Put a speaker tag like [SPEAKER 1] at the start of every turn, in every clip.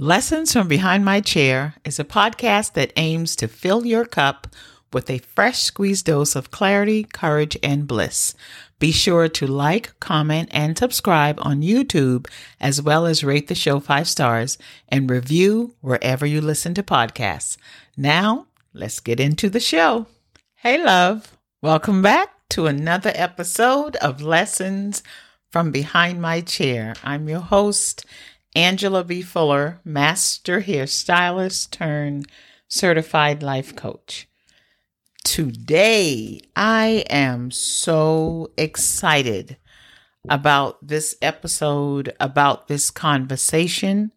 [SPEAKER 1] Lessons from Behind My Chair is a podcast that aims to fill your cup with a fresh squeezed dose of clarity, courage, and bliss. Be sure to like, comment, and subscribe on YouTube, as well as rate the show five stars and review wherever you listen to podcasts. Now, let's get into the show. Hey, love. Welcome back to another episode of Lessons from Behind My Chair. I'm your host, Angela B. Fuller, Master Hairstylist turned Certified Life Coach. Today, I am so excited about this episode, about this conversation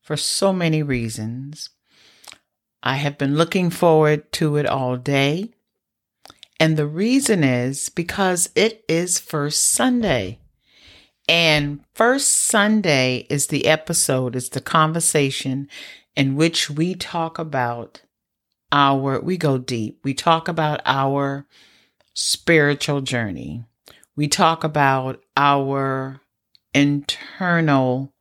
[SPEAKER 1] for so many reasons. I have been looking forward to it all day. And the reason is because it is First Sunday. And first Sunday is the episode, is the conversation in which we talk about our, we go deep. We talk about our spiritual journey. We talk about our internal,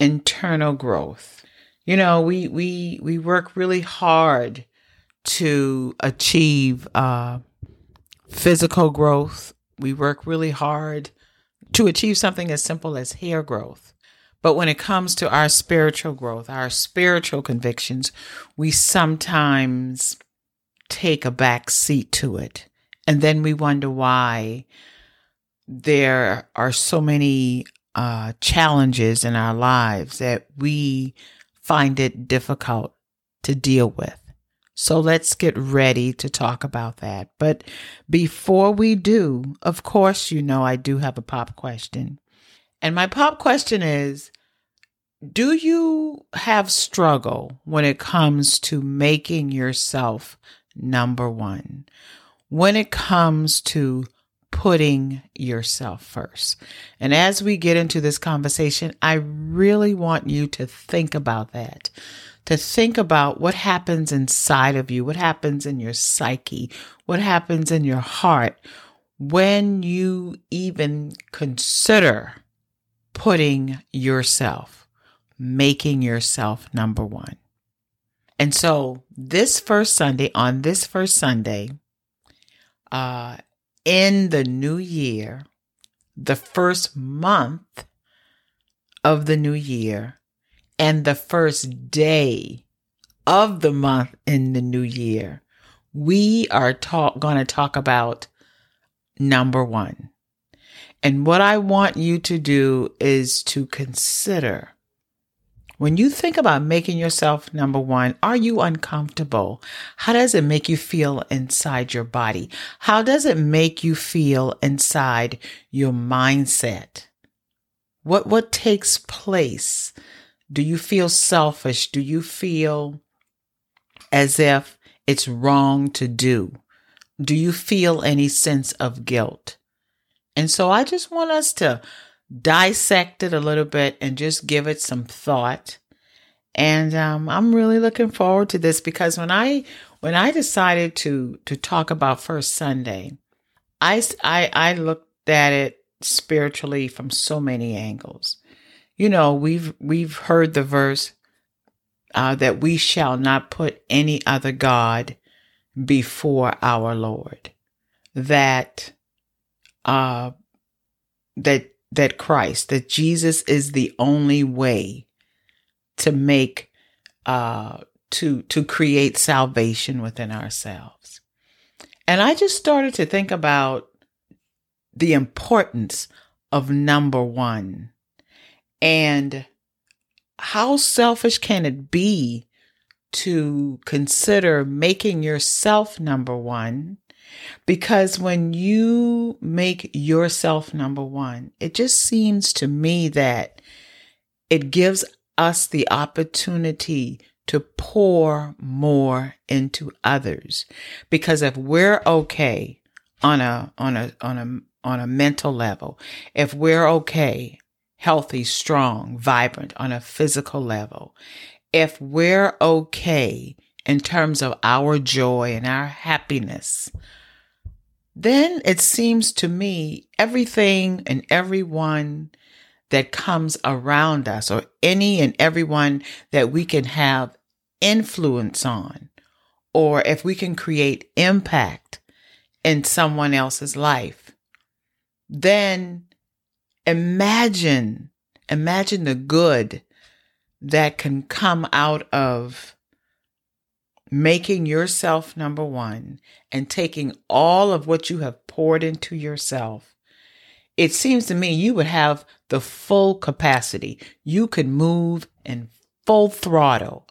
[SPEAKER 1] internal growth. You know, we, we, we work really hard to achieve, uh, physical growth. We work really hard to achieve something as simple as hair growth. But when it comes to our spiritual growth, our spiritual convictions, we sometimes take a back seat to it. And then we wonder why there are so many uh, challenges in our lives that we find it difficult to deal with. So let's get ready to talk about that. But before we do, of course, you know, I do have a pop question. And my pop question is Do you have struggle when it comes to making yourself number one? When it comes to putting yourself first. And as we get into this conversation, I really want you to think about that to think about what happens inside of you, what happens in your psyche, what happens in your heart when you even consider putting yourself, making yourself number one. And so this first Sunday, on this first Sunday, uh, in the new year, the first month of the new year, and the first day of the month in the new year, we are talk, going to talk about number one. And what I want you to do is to consider when you think about making yourself number one, are you uncomfortable? How does it make you feel inside your body? How does it make you feel inside your mindset? What, what takes place do you feel selfish? Do you feel as if it's wrong to do? Do you feel any sense of guilt? And so I just want us to dissect it a little bit and just give it some thought. And um, I'm really looking forward to this because when I when I decided to to talk about First Sunday, I I, I looked at it spiritually from so many angles you know, we've we've heard the verse uh, that we shall not put any other god before our Lord. That uh, that that Christ, that Jesus is the only way to make uh, to to create salvation within ourselves. And I just started to think about the importance of number one and how selfish can it be to consider making yourself number one? Because when you make yourself number one, it just seems to me that it gives us the opportunity to pour more into others. Because if we're okay on a, on a, on a, on a mental level, if we're okay healthy, strong, vibrant on a physical level, if we're okay in terms of our joy and our happiness, then it seems to me everything and everyone that comes around us or any and everyone that we can have influence on, or if we can create impact in someone else's life, then imagine, imagine the good that can come out of making yourself number one and taking all of what you have poured into yourself. It seems to me you would have the full capacity. You could move in full throttle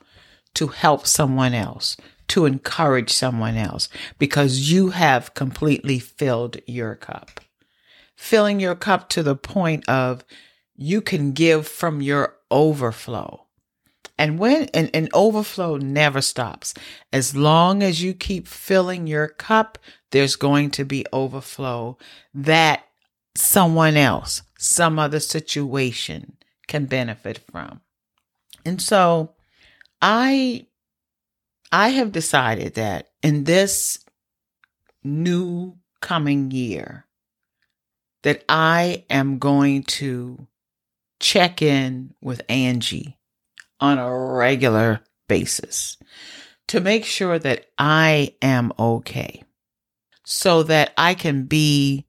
[SPEAKER 1] to help someone else, to encourage someone else, because you have completely filled your cup. Filling your cup to the point of you can give from your overflow. And when an, an overflow never stops. As long as you keep filling your cup, there's going to be overflow that someone else, some other situation can benefit from. And so I I have decided that in this new coming year that I am going to check in with Angie on a regular basis to make sure that I am okay so that I can be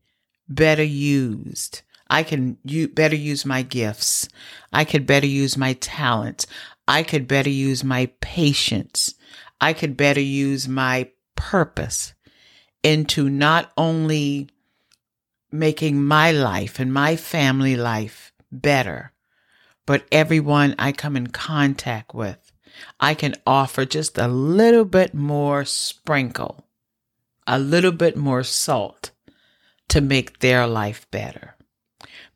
[SPEAKER 1] better used. I can u- better use my gifts. I could better use my talents. I could better use my patience. I could better use my purpose into not only making my life and my family life better, but everyone I come in contact with, I can offer just a little bit more sprinkle, a little bit more salt to make their life better.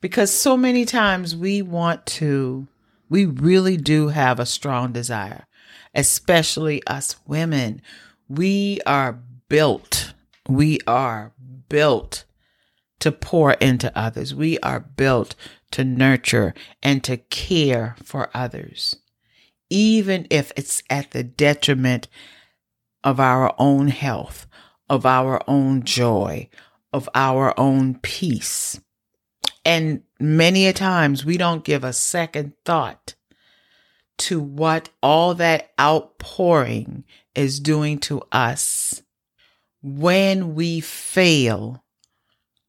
[SPEAKER 1] Because so many times we want to, we really do have a strong desire, especially us women. We are built, we are built to pour into others. We are built to nurture and to care for others, even if it's at the detriment of our own health, of our own joy, of our own peace. And many a times we don't give a second thought to what all that outpouring is doing to us when we fail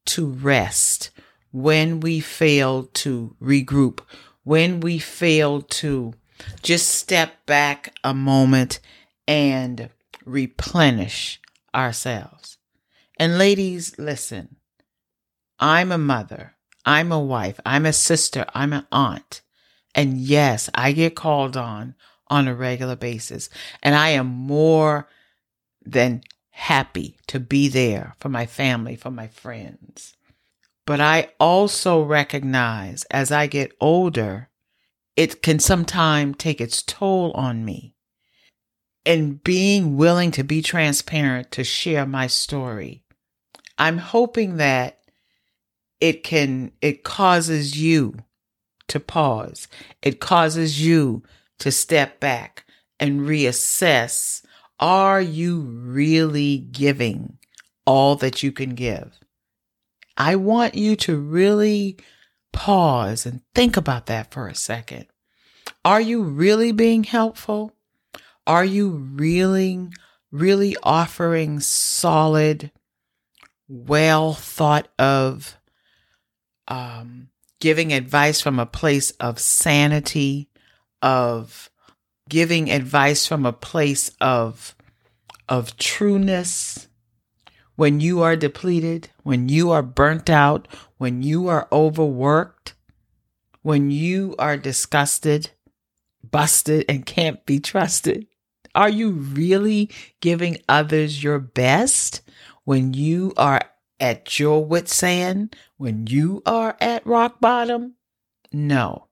[SPEAKER 1] to rest, when we fail to regroup, when we fail to just step back a moment and replenish ourselves. And ladies, listen, I'm a mother, I'm a wife, I'm a sister, I'm an aunt. And yes, I get called on on a regular basis. And I am more than happy to be there for my family, for my friends. But I also recognize as I get older, it can sometimes take its toll on me. And being willing to be transparent to share my story, I'm hoping that it can, it causes you to pause. It causes you to step back and reassess are you really giving all that you can give? I want you to really pause and think about that for a second. Are you really being helpful? Are you really, really offering solid, well thought of, um, giving advice from a place of sanity, of giving advice from a place of of trueness when you are depleted, when you are burnt out, when you are overworked, when you are disgusted, busted, and can't be trusted? Are you really giving others your best when you are at your wit's end, when you are at rock bottom? No.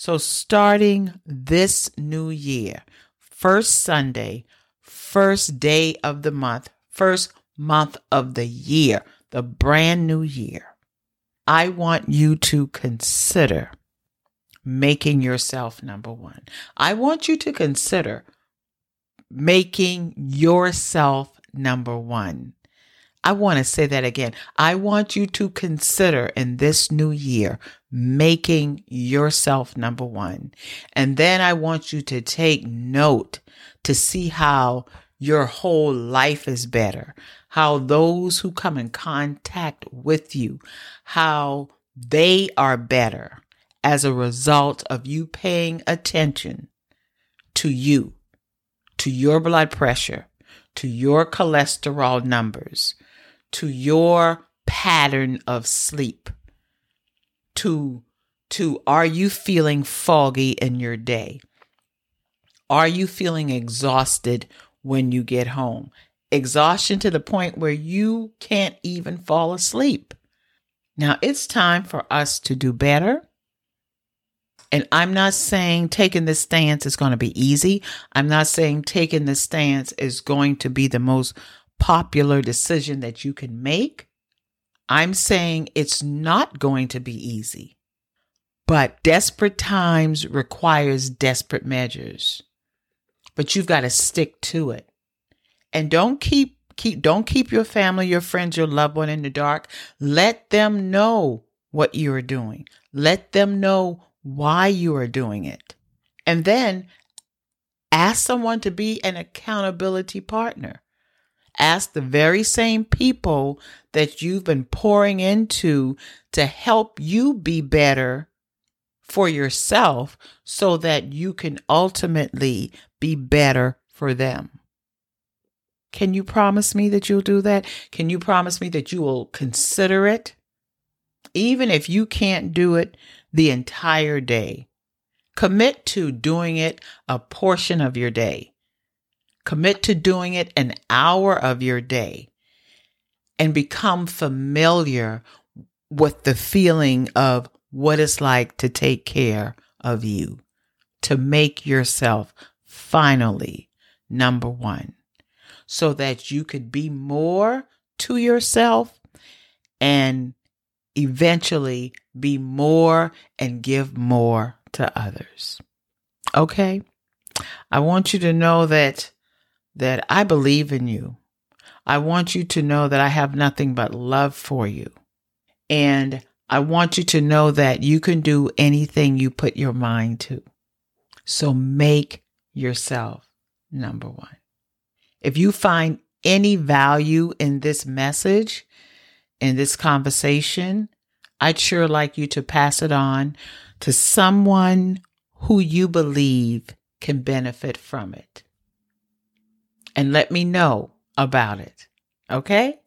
[SPEAKER 1] So, starting this new year, first Sunday, first day of the month, first month of the year, the brand new year, I want you to consider making yourself number one. I want you to consider making yourself number one. I want to say that again. I want you to consider in this new year making yourself number one. And then I want you to take note to see how your whole life is better, how those who come in contact with you, how they are better as a result of you paying attention to you, to your blood pressure, to your cholesterol numbers, to your pattern of sleep, to to are you feeling foggy in your day? Are you feeling exhausted when you get home? Exhaustion to the point where you can't even fall asleep. Now it's time for us to do better. And I'm not saying taking this stance is going to be easy. I'm not saying taking this stance is going to be the most popular decision that you can make. I'm saying it's not going to be easy. But desperate times requires desperate measures. But you've got to stick to it. And don't keep keep don't keep your family, your friends, your loved one in the dark. Let them know what you are doing. Let them know why you are doing it. And then ask someone to be an accountability partner. Ask the very same people that you've been pouring into to help you be better for yourself so that you can ultimately be better for them. Can you promise me that you'll do that? Can you promise me that you will consider it? Even if you can't do it the entire day, commit to doing it a portion of your day. Commit to doing it an hour of your day and become familiar with the feeling of what it's like to take care of you, to make yourself finally number one, so that you could be more to yourself and eventually be more and give more to others. Okay? I want you to know that that I believe in you. I want you to know that I have nothing but love for you. And I want you to know that you can do anything you put your mind to. So make yourself number one. If you find any value in this message, in this conversation, I'd sure like you to pass it on to someone who you believe can benefit from it. And let me know about it. Okay?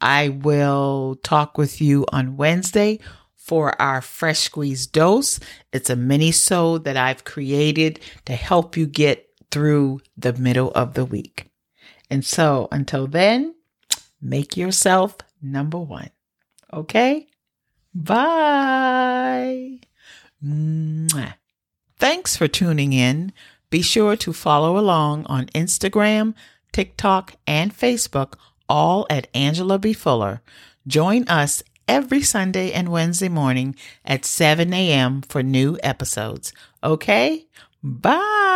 [SPEAKER 1] I will talk with you on Wednesday for our fresh squeeze dose. It's a minisode that I've created to help you get through the middle of the week. And so until then, make yourself number one. Okay? Bye. Mwah. Thanks for tuning in. Be sure to follow along on Instagram, TikTok, and Facebook, all at Angela B. Fuller. Join us every Sunday and Wednesday morning at 7 a.m. for new episodes. Okay? Bye.